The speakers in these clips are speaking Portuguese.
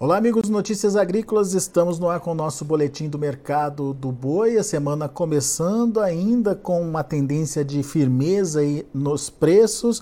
Olá, amigos Notícias Agrícolas. Estamos no ar com o nosso boletim do mercado do boi. A semana começando ainda com uma tendência de firmeza nos preços,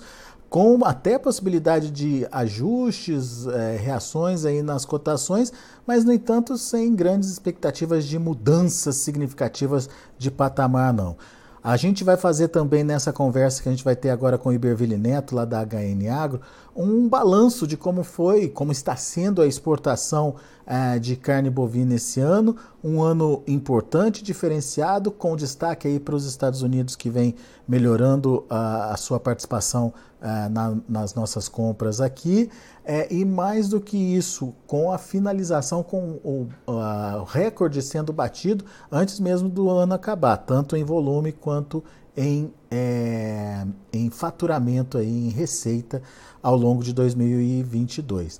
com até possibilidade de ajustes, é, reações aí nas cotações, mas no entanto sem grandes expectativas de mudanças significativas de patamar não. A gente vai fazer também nessa conversa que a gente vai ter agora com o Iberville Neto, lá da HN Agro, um balanço de como foi, como está sendo a exportação eh, de carne bovina esse ano. Um ano importante, diferenciado, com destaque aí para os Estados Unidos, que vem melhorando a, a sua participação eh, na, nas nossas compras aqui. É, e mais do que isso, com a finalização, com o, o recorde sendo batido antes mesmo do ano acabar, tanto em volume quanto em, é, em faturamento, aí, em receita ao longo de 2022.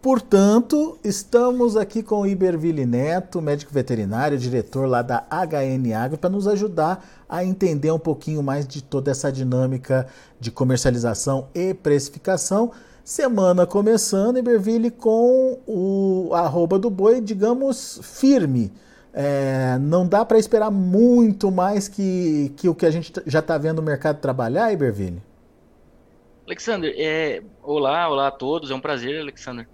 Portanto, estamos aqui com o Iberville Neto, médico veterinário, diretor lá da HN Agro, para nos ajudar a entender um pouquinho mais de toda essa dinâmica de comercialização e precificação Semana começando, Iberville, com o arroba do boi, digamos, firme. É, não dá para esperar muito mais que, que o que a gente já está vendo o mercado trabalhar, Iberville? Alexander, é, olá, olá a todos, é um prazer, Alexander.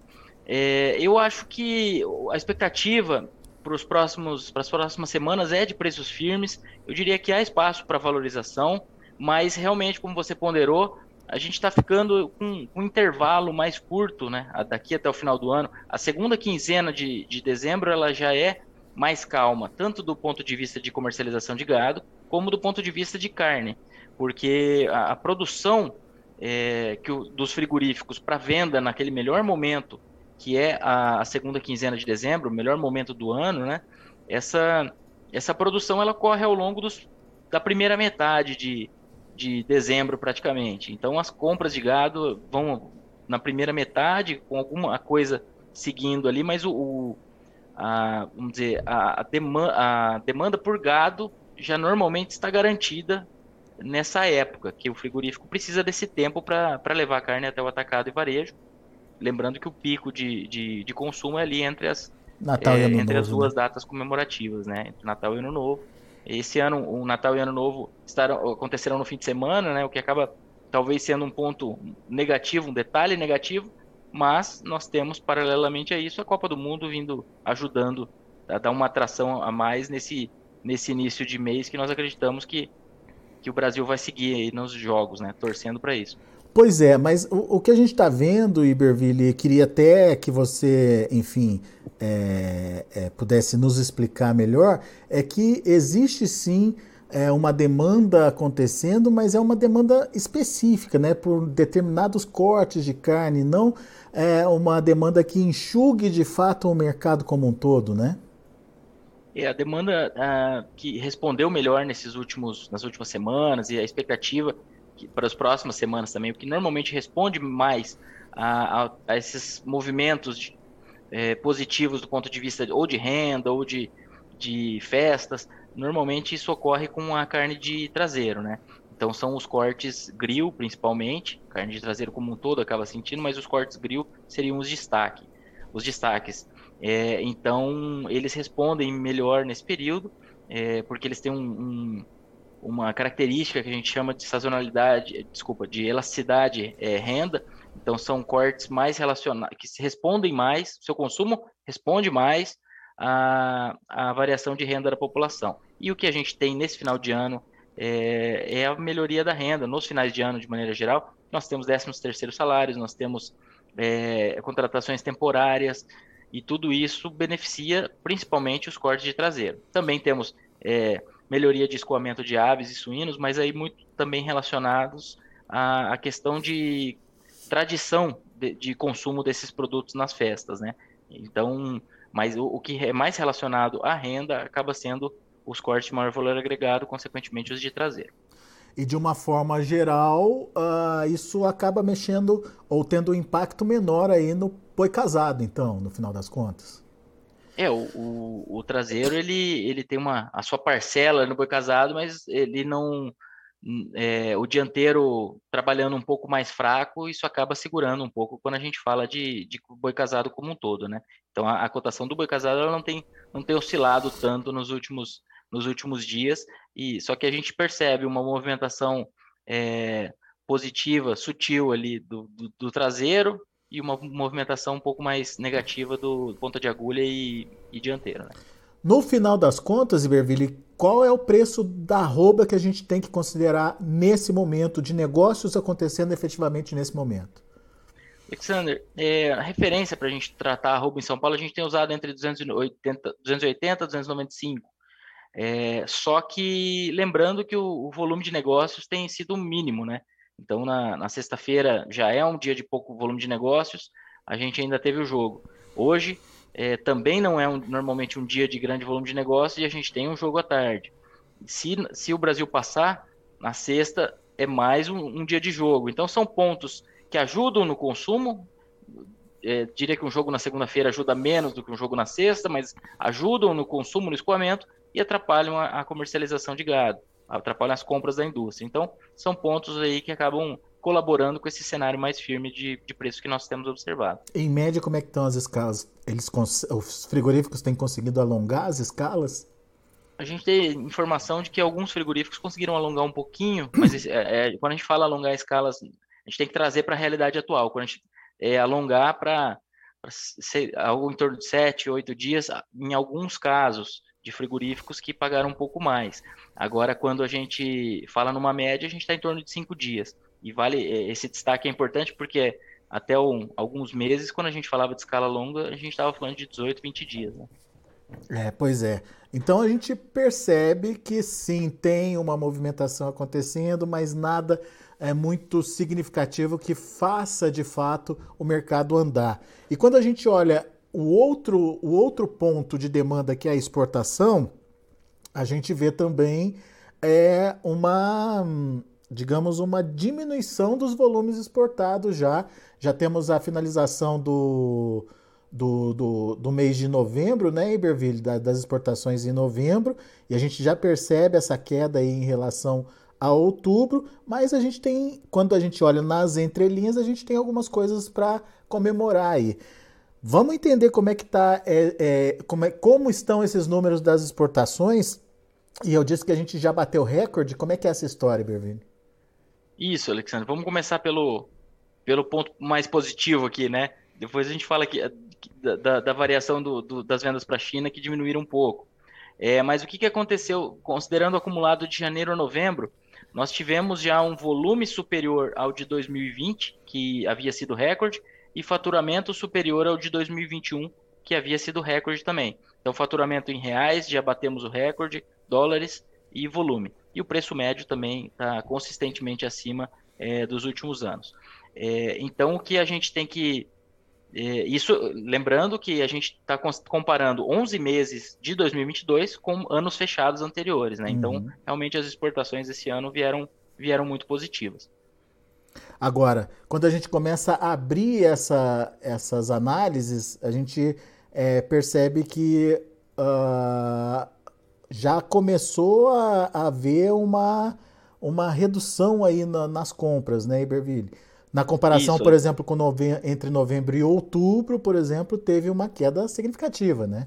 É, eu acho que a expectativa para os próximos, para as próximas semanas é de preços firmes. Eu diria que há espaço para valorização, mas realmente, como você ponderou, a gente está ficando com, um intervalo mais curto, né? Daqui até o final do ano. A segunda quinzena de, de dezembro ela já é mais calma, tanto do ponto de vista de comercialização de gado, como do ponto de vista de carne, porque a, a produção é, que o, dos frigoríficos para venda naquele melhor momento, que é a, a, segunda quinzena de dezembro, o melhor momento do ano, né? Essa, essa produção ela corre ao longo dos, da primeira metade de, de dezembro praticamente. Então as compras de gado vão na primeira metade com alguma coisa seguindo ali, mas o, o a, vamos dizer a, a, demanda, a demanda por gado já normalmente está garantida nessa época que o frigorífico precisa desse tempo para levar a carne até o atacado e varejo. Lembrando que o pico de, de, de consumo é ali entre as, Natal é, entre novo, as duas né? datas comemorativas, né? Entre Natal e Ano Novo. Esse ano, o Natal e Ano Novo estarão, acontecerão no fim de semana, né? O que acaba talvez sendo um ponto negativo, um detalhe negativo, mas nós temos paralelamente a isso a Copa do Mundo vindo ajudando a dar uma atração a mais nesse, nesse início de mês que nós acreditamos que, que o Brasil vai seguir aí nos jogos, né? Torcendo para isso. Pois é, mas o, o que a gente está vendo, Iberville, queria até que você, enfim, é, é, pudesse nos explicar melhor, é que existe sim é, uma demanda acontecendo, mas é uma demanda específica, né, por determinados cortes de carne, não é uma demanda que enxugue de fato o mercado como um todo, né? É, a demanda que respondeu melhor nesses últimos, nas últimas semanas e a expectativa para as próximas semanas também, porque normalmente responde mais a, a, a esses movimentos de, é, positivos do ponto de vista ou de renda ou de, de festas. Normalmente isso ocorre com a carne de traseiro, né? Então são os cortes grill, principalmente, carne de traseiro como um todo acaba sentindo, mas os cortes grill seriam os destaque, os destaques. É, então eles respondem melhor nesse período, é, porque eles têm um, um uma característica que a gente chama de sazonalidade, desculpa, de elasticidade é, renda. Então são cortes mais relacionados, que se respondem mais, seu consumo responde mais à, à variação de renda da população. E o que a gente tem nesse final de ano é, é a melhoria da renda. Nos finais de ano, de maneira geral, nós temos 13 terceiros salários, nós temos é, contratações temporárias, e tudo isso beneficia principalmente os cortes de traseiro. Também temos é, melhoria de escoamento de aves e suínos, mas aí muito também relacionados à, à questão de tradição de, de, consumo desses produtos nas festas, né? Então, mas o, o, que é mais relacionado à renda acaba sendo os cortes de maior valor agregado, consequentemente os de traseiro. E de uma forma geral, uh, isso acaba mexendo ou tendo um impacto menor aí no boi casado, então, no final das contas. É, o, o, o, traseiro ele, ele tem uma, a sua parcela no boi casado, mas ele não, é, o dianteiro trabalhando um pouco mais fraco, isso acaba segurando um pouco quando a gente fala de, de boi casado como um todo, né? Então a, a cotação do boi casado ela não tem, não tem oscilado tanto nos últimos, nos últimos dias, e só que a gente percebe uma movimentação é, positiva, sutil ali do, do, do, traseiro e uma movimentação um pouco mais negativa do ponta de agulha e, e dianteiro. Né? No final das contas, Iberville, qual é o preço da arroba que a gente tem que considerar nesse momento, de negócios acontecendo efetivamente nesse momento? Alexander, é, a referência para a gente tratar a arroba em São Paulo, a gente tem usado entre 280 280 e 295. É, só que lembrando que o, o, volume de negócios tem sido mínimo, né? Então, na, na sexta-feira já é um dia de pouco volume de negócios, a gente ainda teve o jogo. Hoje, é, também não é um, normalmente um dia de grande volume de negócio e a gente tem um jogo à tarde. Se, se o Brasil passar, na sexta é mais um, um dia de jogo. Então são pontos que ajudam no consumo. É, diria que um jogo na segunda-feira ajuda menos do que um jogo na sexta, mas ajudam no consumo, no escoamento e atrapalham a, a comercialização de gado, atrapalham as compras da indústria. Então são pontos aí que acabam colaborando com esse cenário mais firme de, de preço que nós temos observado. Em média, como é que estão as escalas? Eles, os frigoríficos têm conseguido alongar as escalas? A gente tem informação de que alguns frigoríficos conseguiram alongar um pouquinho, mas é, é, quando a gente fala alongar escalas, a gente tem que trazer para a realidade atual. Quando a gente é, alongar para algo em torno de 7, 8 dias, em alguns casos, de frigoríficos que pagaram um pouco mais. Agora, quando a gente fala numa média, a gente está em torno de cinco dias. E vale é, esse destaque é importante porque até um, alguns meses, quando a gente falava de escala longa, a gente estava falando de 18, 20 dias. Né? É, pois é. Então a gente percebe que sim, tem uma movimentação acontecendo, mas nada é muito significativo que faça de fato o mercado andar. E quando a gente olha o outro, o outro ponto de demanda que é a exportação, a gente vê também é uma digamos, uma diminuição dos volumes exportados já. Já temos a finalização do, do, do, do mês de novembro, né, Iberville, da, das exportações em novembro, e a gente já percebe essa queda aí em relação a outubro, mas a gente tem, quando a gente olha nas entrelinhas, a gente tem algumas coisas para comemorar aí. Vamos entender como é que tá, é, é, como, é, como estão esses números das exportações. E eu disse que a gente já bateu recorde. Como é que é essa história, Bervini? Isso, Alexandre. Vamos começar pelo, pelo ponto mais positivo aqui, né? Depois a gente fala aqui da, da, variação do, do, das vendas para a China que diminuíram um pouco. É, mas o que, que aconteceu, considerando o acumulado de janeiro a novembro, nós tivemos já um volume superior ao de 2020, que havia sido recorde, e faturamento superior ao de 2021, que havia sido recorde também. Então, faturamento em reais, já batemos o recorde, dólares e volume e o preço médio também está consistentemente acima é, dos últimos anos. É, então, o que a gente tem que. É, isso, lembrando que a gente está comparando 11 meses de 2022 com anos fechados anteriores, né? Então, uhum. realmente as exportações esse ano vieram, vieram muito positivas. Agora, quando a gente começa a abrir essa, essas análises, a gente é, percebe que uh, já começou a, haver uma, uma redução aí na, nas compras, né, Iberville? Na comparação, Isso. por exemplo, com nove... entre novembro e outubro, por exemplo, teve uma queda significativa, né?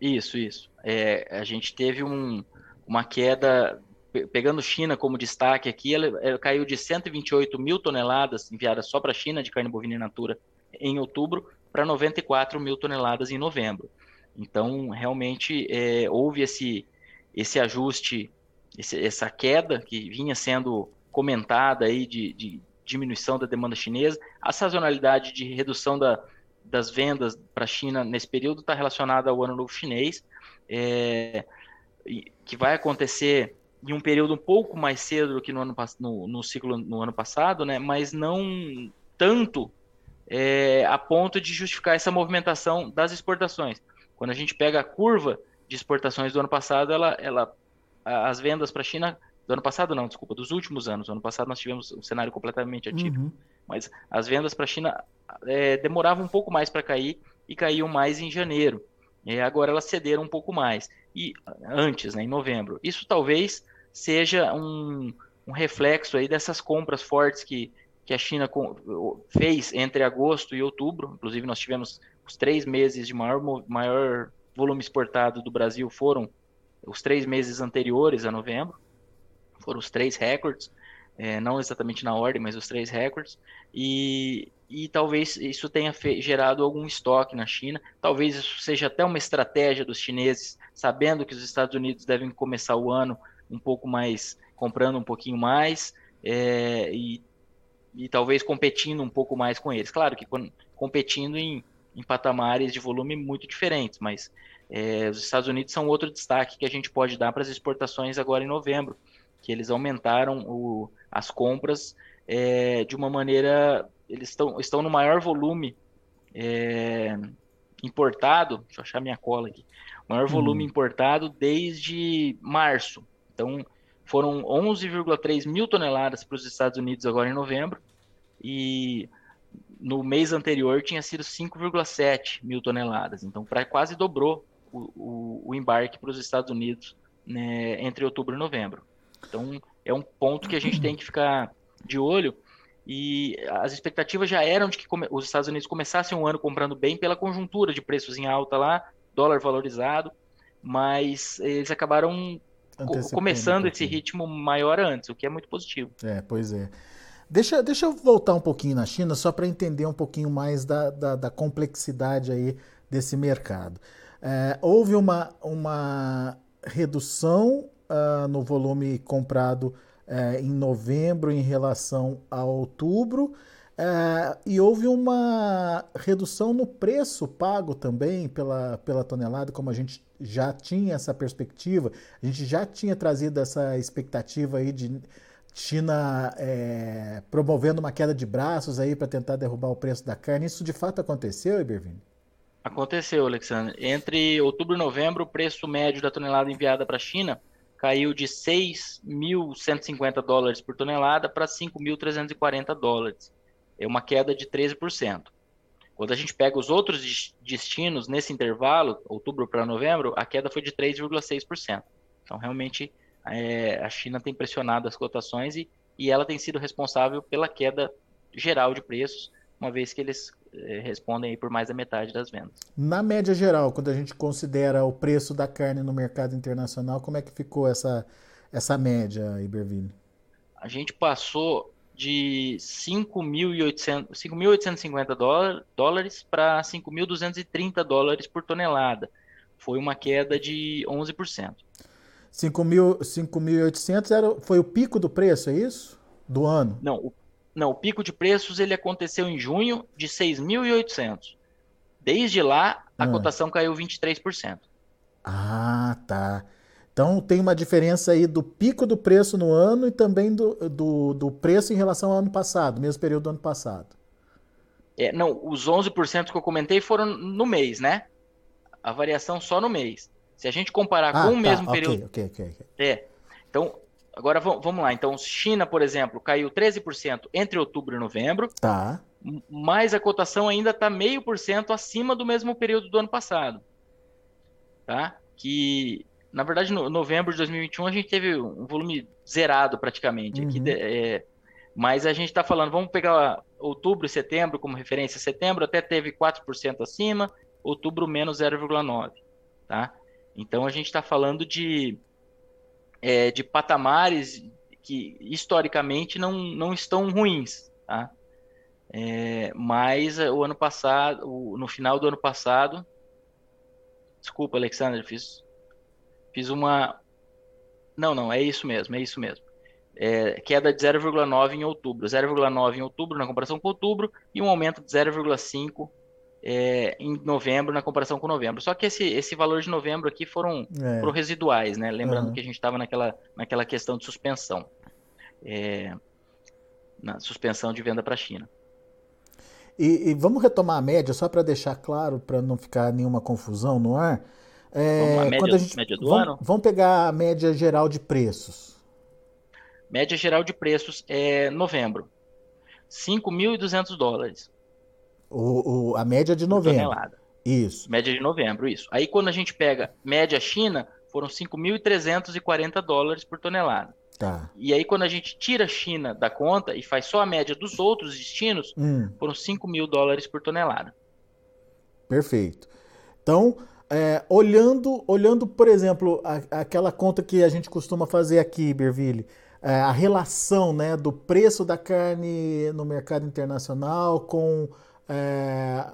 Isso, isso. É, a gente teve um, uma queda, pegando China como destaque aqui, ela, ela caiu de 128 mil toneladas enviadas só para a China de carne bovina in natura em outubro para 94 mil toneladas em novembro. Então, realmente, é, houve esse, esse ajuste, esse, essa queda que vinha sendo comentada aí de, de, diminuição da demanda chinesa. A sazonalidade de redução da, das vendas para a China nesse período está relacionada ao Ano Novo Chinês, é, que vai acontecer em um período um pouco mais cedo do que no, ano, no, no ciclo no ano passado, né, mas não tanto é, a ponto de justificar essa movimentação das exportações. Quando a gente pega a curva de exportações do ano passado, ela, ela as vendas para a China do ano passado não, desculpa, dos últimos anos. Do ano passado nós tivemos um cenário completamente atípico. Uhum. Mas as vendas para a China é, demoravam um pouco mais para cair e caíam mais em janeiro. E agora elas cederam um pouco mais. E antes, né, em novembro. Isso talvez seja um, um reflexo aí dessas compras fortes que, que a China fez entre agosto e outubro. Inclusive, nós tivemos os três meses de maior, maior volume exportado do Brasil foram os três meses anteriores a novembro. Foram os três recordes, é, não exatamente na ordem, mas os três recordes. E, e talvez isso tenha gerado algum estoque na China. Talvez isso seja até uma estratégia dos chineses, sabendo que os Estados Unidos devem começar o ano um pouco mais, comprando um pouquinho mais, é, e e talvez competindo um pouco mais com eles. Claro que competindo em, em patamares de volume muito diferentes, mas é, os Estados Unidos são outro destaque que a gente pode dar para as exportações agora em novembro, que eles aumentaram o, as compras é, de uma maneira. Eles estão, estão no maior volume é, importado. Deixa eu achar minha cola aqui. Maior volume hum. importado desde março. Então, foram 11,3 mil toneladas para os Estados Unidos agora em novembro e no mês anterior tinha sido 5,7 mil toneladas. Então, pra, quase dobrou o, o, o embarque para os Estados Unidos né, entre outubro e novembro. Então, é um ponto que a gente tem que ficar de olho. E as expectativas já eram de que os Estados Unidos começassem um ano comprando bem pela conjuntura de preços em alta lá, dólar valorizado, mas eles acabaram começando um esse ritmo maior antes, o que é muito positivo. É, pois é. Deixa, deixa eu voltar um pouquinho na China, só para entender um pouquinho mais da, da, da, complexidade aí desse mercado. É, houve uma, uma redução uh, no volume comprado uh, em novembro em relação a outubro, uh, e houve uma redução no preço pago também pela, pela tonelada, como a gente já tinha essa perspectiva, a gente já tinha trazido essa expectativa aí de China é, promovendo uma queda de braços aí para tentar derrubar o preço da carne. Isso de fato aconteceu, Ibervini? Aconteceu, Alexandre. Entre outubro e novembro, o preço médio da tonelada enviada para a China caiu de 6.150 dólares por tonelada para 5.340 dólares. É uma queda de 13%. Quando a gente pega os outros destinos nesse intervalo, outubro para novembro, a queda foi de 3,6%. Então, realmente, é, a China tem pressionado as cotações e, e ela tem sido responsável pela queda geral de preços, uma vez que eles é, respondem por mais da metade das vendas. Na média geral, quando a gente considera o preço da carne no mercado internacional, como é que ficou essa, essa média, Iberville? A gente passou de 5.850 dólares para 5.230 dólares por tonelada. Foi uma queda de 11%. 5.800 foi o pico do preço, é isso? Do ano? Não, o, não, o pico de preços ele aconteceu em junho de 6.800. Desde lá, a ah. cotação caiu 23%. Ah, tá. Então tem uma diferença aí do pico do preço no ano e também do, do, do preço em relação ao ano passado, mesmo período do ano passado. É, não, os 11% que eu comentei foram no mês, né? A variação só no mês. Se a gente comparar ah, com o tá, mesmo okay, período. Okay, okay, é. Então, agora vamos lá. Então, China, por exemplo, caiu 13% entre outubro e novembro. Tá. Mas a cotação ainda está meio por cento acima do mesmo período do ano passado. Tá? Que na verdade, no novembro de 2021 a gente teve um volume zerado praticamente. Uhum. Aqui, é, mas a gente está falando, vamos pegar outubro e setembro como referência. Setembro até teve 4% acima, outubro menos 0,9%. Tá? Então a gente está falando de, é, de patamares que historicamente não, não estão ruins. Tá? É, mas o ano passado, o, no final do ano passado, desculpa, Alexandre, fiz Fiz uma. Não, não, é isso mesmo, é isso mesmo. É, queda de 0,9 em outubro. 0,9 em outubro na comparação com outubro e um aumento de 0,5 é, em novembro na comparação com novembro. Só que esse, esse valor de novembro aqui foram, é. foram residuais, né? Lembrando uhum. que a gente estava naquela, naquela questão de suspensão. É, na suspensão de venda para a China. E, e, vamos retomar a média, só para deixar claro, para não ficar nenhuma confusão no ar. É, média, quando a gente, média do vamos, ano? Vamos pegar a média geral de preços. Média geral de preços é novembro. 5.200 dólares. O, o, a média de novembro. Tonelada. Isso. Média de novembro, isso. Aí quando a gente pega média China, foram 5.340 dólares por tonelada. Tá. E aí, quando a gente tira a China da conta e faz só a média dos outros destinos, hum. foram 5 mil dólares por tonelada. Perfeito. Então, é, olhando, olhando, por exemplo, a, aquela conta que a gente costuma fazer aqui, Berville, é, a relação né, do preço da carne no mercado internacional com, é,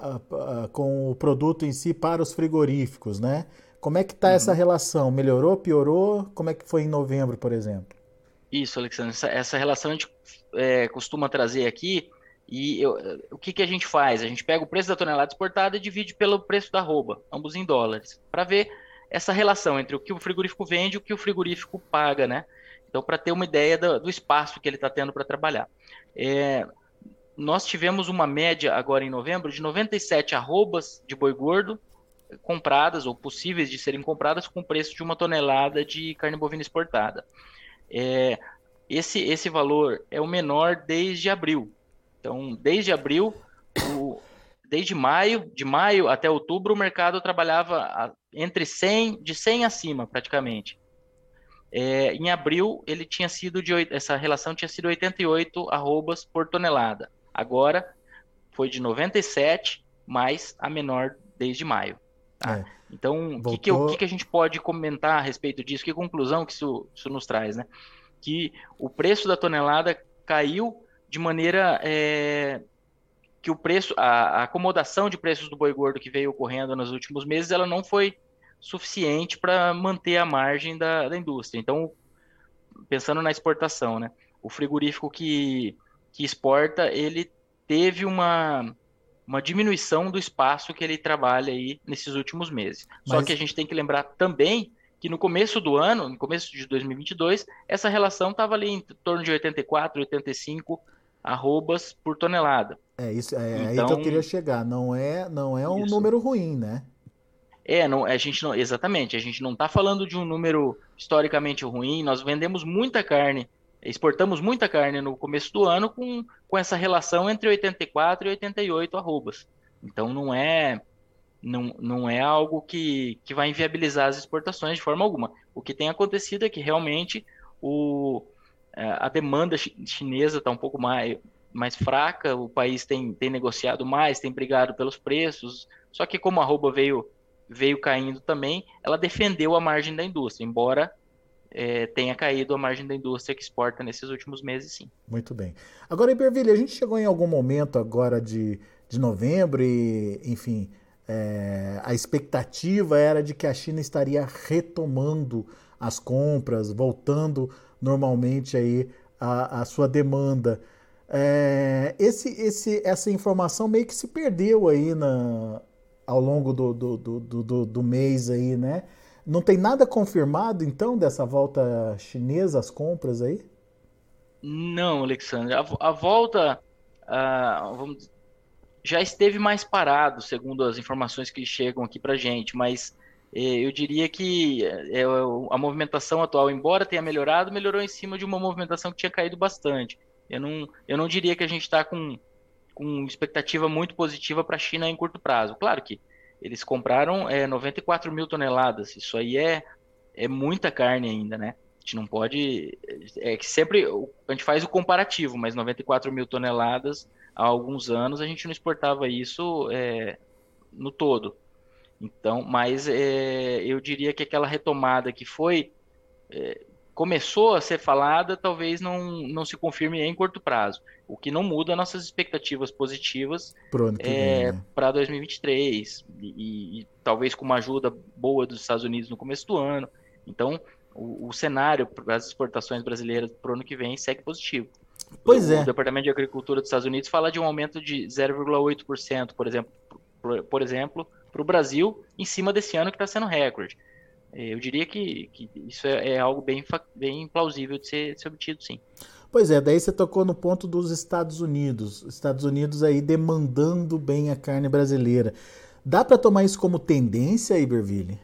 com o produto em si para os frigoríficos, né? Como é que está uhum. essa relação? Melhorou, piorou? Como é que foi em novembro, por exemplo? Isso, Alexandre. Essa, essa relação a gente é, costuma trazer aqui e eu, o que, que a gente faz? A gente pega o preço da tonelada exportada e divide pelo preço da arroba, ambos em dólares, para ver essa relação entre o que o frigorífico vende e o que o frigorífico paga, né? Então, para ter uma ideia do, do espaço que ele está tendo para trabalhar. É, nós tivemos uma média agora em novembro de 97 arrobas de boi gordo compradas ou possíveis de serem compradas com preço de uma tonelada de carne bovina exportada. É, esse, esse valor é o menor desde abril. Então, desde abril, o, desde maio, de maio até outubro, o mercado trabalhava entre 100, de 100 acima, praticamente. É, em abril, ele tinha sido de essa relação tinha sido 88 arrobas por tonelada. Agora foi de 97, mais a menor desde maio. Tá? É. Então, o que, que, que, a gente pode comentar a respeito disso? Que conclusão que isso, isso nos traz, né? Que o preço da tonelada caiu de maneira é, que o preço, a, a, acomodação de preços do boi gordo que veio ocorrendo nos últimos meses, ela não foi suficiente para manter a margem da, da indústria. Então, pensando na exportação, né? O frigorífico que, que exporta, ele teve uma uma diminuição do espaço que ele trabalha aí nesses últimos meses. Mas... Só que a gente tem que lembrar também que no começo do ano, no começo de 2022, essa relação estava ali em torno de 84, 85 arrobas por tonelada. É isso, é então, aí que eu então queria chegar. Não é, não é um isso. número ruim, né? É, não, a gente não, exatamente. A gente não está falando de um número historicamente ruim. Nós vendemos muita carne exportamos muita carne no começo do ano com, com essa relação entre 84 e 88 arrobas. Então não é não, não é algo que, que vai inviabilizar as exportações de forma alguma. O que tem acontecido é que realmente o, é, a demanda chinesa está um pouco mais, mais fraca, o país tem, tem negociado mais, tem brigado pelos preços, só que como a arroba veio, veio caindo também, ela defendeu a margem da indústria, embora é, tenha caído a margem da indústria que exporta nesses últimos meses, sim. Muito bem. Agora, Iberville, a gente chegou em algum momento agora de, de novembro e, enfim, é, a expectativa era de que a China estaria retomando as compras, voltando normalmente aí a, a sua demanda. É, esse, esse, essa informação meio que se perdeu aí na, ao longo do, do, do, do, do mês aí, né? Não tem nada confirmado, então, dessa volta chinesa às compras aí? Não, Alexandre. A, a volta uh, vamos, já esteve mais parado, segundo as informações que chegam aqui para gente, mas eh, eu diria que eh, a movimentação atual, embora tenha melhorado, melhorou em cima de uma movimentação que tinha caído bastante. Eu não, eu não diria que a gente está com, com expectativa muito positiva para a China em curto prazo. Claro que eles compraram é, 94 mil toneladas. Isso aí é, é muita carne ainda, né? A gente não pode. É que sempre a gente faz o comparativo, mas 94 mil toneladas há alguns anos a gente não exportava isso é, no todo. Então, mas é, eu diria que aquela retomada que foi é, começou a ser falada, talvez não, não se confirme em curto prazo. O que não muda nossas expectativas positivas é, né? para 2023 e, e, talvez com uma ajuda boa dos Estados Unidos no começo do ano. Então, o, o cenário para as exportações brasileiras para o ano que vem segue positivo. Pois o, é. O Departamento de Agricultura dos Estados Unidos fala de um aumento de 0,8%, por exemplo, por, por exemplo, para o Brasil, em cima desse ano que está sendo recorde. Eu diria que, que isso é, é, algo bem, bem plausível de ser, de ser obtido, sim. Pois é, daí você tocou no ponto dos Estados Unidos. Estados Unidos aí demandando bem a carne brasileira. Dá para tomar isso como tendência, Iberville?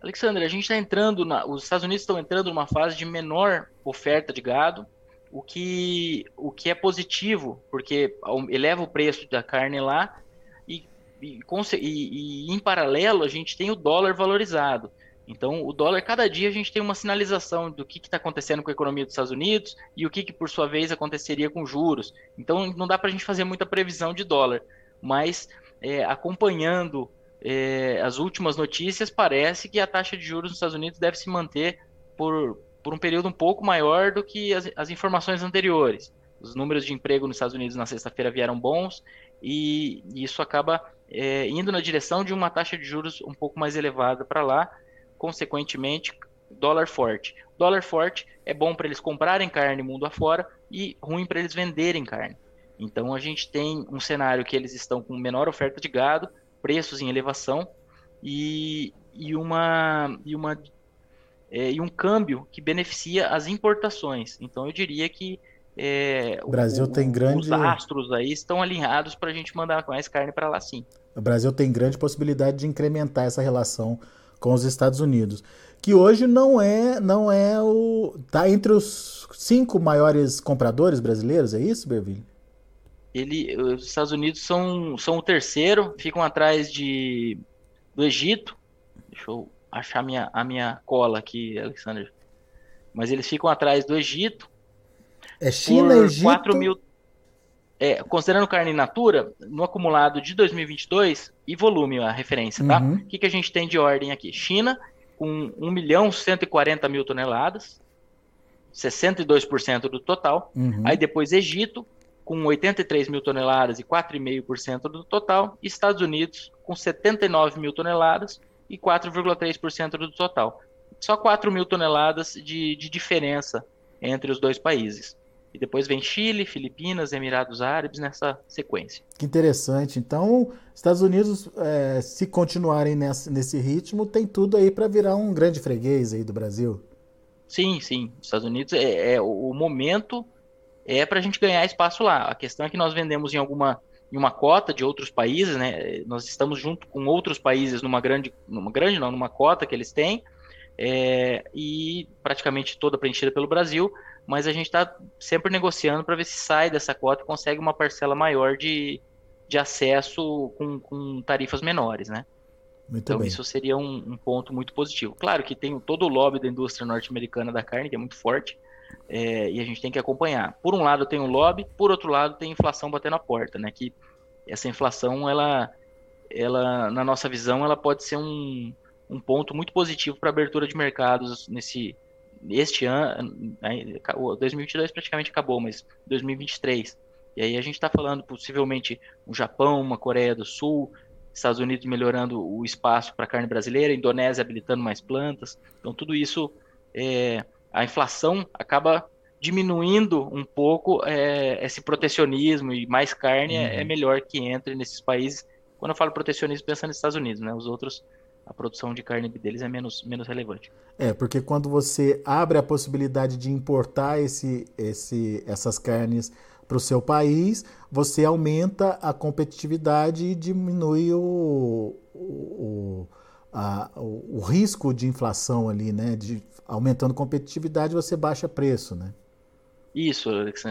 Alexandre, a gente está entrando, na, os Estados Unidos estão entrando numa fase de menor oferta de gado, o que, o que é positivo, porque eleva o preço da carne lá e, e, e, em paralelo a gente tem o dólar valorizado. Então, o dólar, cada dia a gente tem uma sinalização do que está acontecendo com a economia dos Estados Unidos e o que, que, por sua vez, aconteceria com juros. Então, não dá para a gente fazer muita previsão de dólar, mas é, acompanhando é, as últimas notícias, parece que a taxa de juros nos Estados Unidos deve se manter por, por um período um pouco maior do que as, as informações anteriores. Os números de emprego nos Estados Unidos na sexta-feira vieram bons e, e isso acaba é, indo na direção de uma taxa de juros um pouco mais elevada para lá consequentemente, dólar forte. Dólar forte é bom para eles comprarem carne mundo afora e ruim para eles venderem carne. Então a gente tem um cenário que eles estão com menor oferta de gado, preços em elevação e, e uma e uma é, e um câmbio que beneficia as importações. Então eu diria que é, o Brasil o, tem grande... os astros aí estão alinhados para a gente mandar mais carne para lá sim. O Brasil tem grande possibilidade de incrementar essa relação com os Estados Unidos, que hoje não é não é o tá entre os cinco maiores compradores brasileiros, é isso, Berville? Ele, os Estados Unidos são, são o terceiro, ficam atrás de do Egito. Deixa eu achar minha, a minha cola aqui, Alexander. Mas eles ficam atrás do Egito. É China, Egito. 4 mil, é, considerando carne in natura, no acumulado de 2022 e volume a referência, tá? Uhum. O que, que a gente tem de ordem aqui? China com 1 milhão 140 mil toneladas, 62% do total. Uhum. Aí depois Egito com 83 mil toneladas e 4,5% do total. Estados Unidos com 79 mil toneladas e 4,3% do total. Só 4 mil toneladas de, de diferença entre os dois países. E depois vem Chile, Filipinas, Emirados Árabes nessa sequência. Que interessante. Então, Estados Unidos, é, se continuarem nesse, nesse ritmo, tem tudo aí para virar um grande freguês aí do Brasil. Sim, sim. Estados Unidos é, é o momento é para a gente ganhar espaço lá. A questão é que nós vendemos em alguma em uma cota de outros países, né? Nós estamos junto com outros países numa grande, numa grande não, numa cota que eles têm, é, e praticamente toda preenchida pelo Brasil mas a gente está sempre negociando para ver se sai dessa cota e consegue uma parcela maior de, de acesso com, com tarifas menores, né? Muito então bem. isso seria um, um, ponto muito positivo. Claro que tem todo o lobby da indústria norte-americana da carne, que é muito forte, é, e a gente tem que acompanhar. Por um lado tem o lobby, por outro lado tem a inflação batendo a porta, né? Que essa inflação, ela, ela na nossa visão, ela pode ser um, um ponto muito positivo para a abertura de mercados nesse, este ano, 2022 praticamente acabou, mas 2023. E aí a gente está falando possivelmente um Japão, uma Coreia do Sul, Estados Unidos melhorando o espaço para carne brasileira, Indonésia habilitando mais plantas. Então tudo isso, é, a inflação acaba diminuindo um pouco é, esse protecionismo e mais carne é, uhum. é, melhor que entre nesses países. Quando eu falo protecionismo, pensando nos Estados Unidos, né? Os outros a produção de carne deles é menos, menos relevante. É, porque quando você abre a possibilidade de importar esse, esse, essas carnes para o seu país, você aumenta a competitividade e diminui o, o, a, o, o risco de inflação ali, né? De, aumentando competitividade, você baixa preço, né? Isso,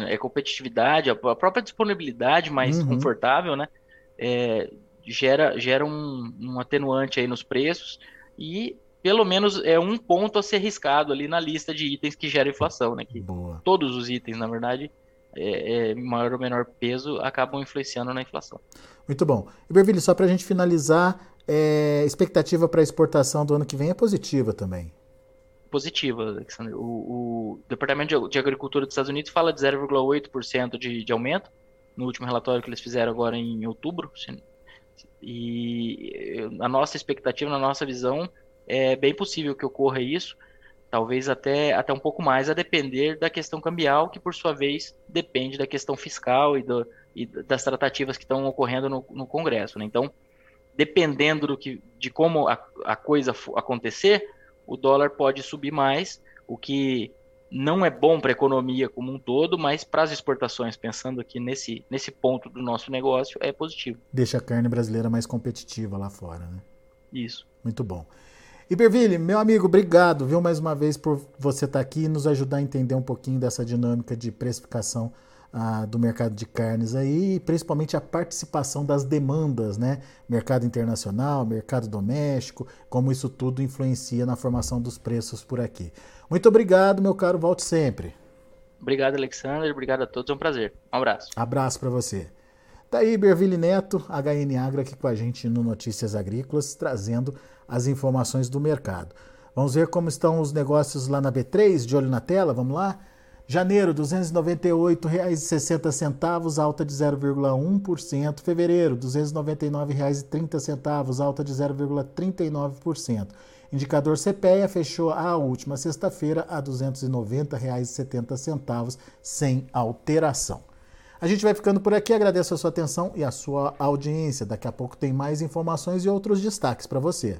é competitividade, a própria disponibilidade mais uhum. confortável, né? É, gera, gera um, um atenuante aí nos preços e pelo menos é um ponto a ser riscado ali na lista de itens que gera inflação, né? Que Boa. todos os itens, na verdade, é, é, maior ou menor peso, acabam influenciando na inflação. Muito bom. Iberville, só para a gente finalizar, é, expectativa para a exportação do ano que vem é positiva também. Positiva, Alexandre. O, o Departamento de, de Agricultura dos Estados Unidos fala de 0,8% de, de aumento no último relatório que eles fizeram agora em outubro, e a nossa expectativa, na nossa visão, é bem possível que ocorra isso, talvez até, até um pouco mais, a depender da questão cambial, que por sua vez depende da questão fiscal e, do, e das tratativas que estão ocorrendo no, no Congresso. Né? Então, dependendo do que, de como a, a coisa acontecer, o dólar pode subir mais, o que não é bom para a economia como um todo, mas para as exportações, pensando aqui nesse, nesse ponto do nosso negócio, é positivo. Deixa a carne brasileira mais competitiva lá fora, né? Isso. Muito bom. Iberville, meu amigo, obrigado, viu, mais uma vez por você estar tá aqui e nos ajudar a entender um pouquinho dessa dinâmica de precificação ah, do mercado de carnes aí, principalmente a participação das demandas, né? Mercado internacional, mercado doméstico, como isso tudo influencia na formação dos preços por aqui. Muito obrigado, meu caro, volte sempre. Obrigado, Alexander. Obrigado a todos. É um prazer. Um abraço. Abraço para você. Tá aí Berville Neto, HN Agro, aqui com a gente no Notícias Agrícolas, trazendo as informações do mercado. Vamos ver como estão os negócios lá na B3, de olho na tela, vamos lá? Janeiro, R$ 298,60, alta de 0,1%. Fevereiro, R$ 299,30, alta de 0,39%. Indicador CPEA fechou a última sexta-feira a R$ 290,70, sem alteração. A gente vai ficando por aqui, agradeço a sua atenção e a sua audiência. Daqui a pouco tem mais informações e outros destaques para você.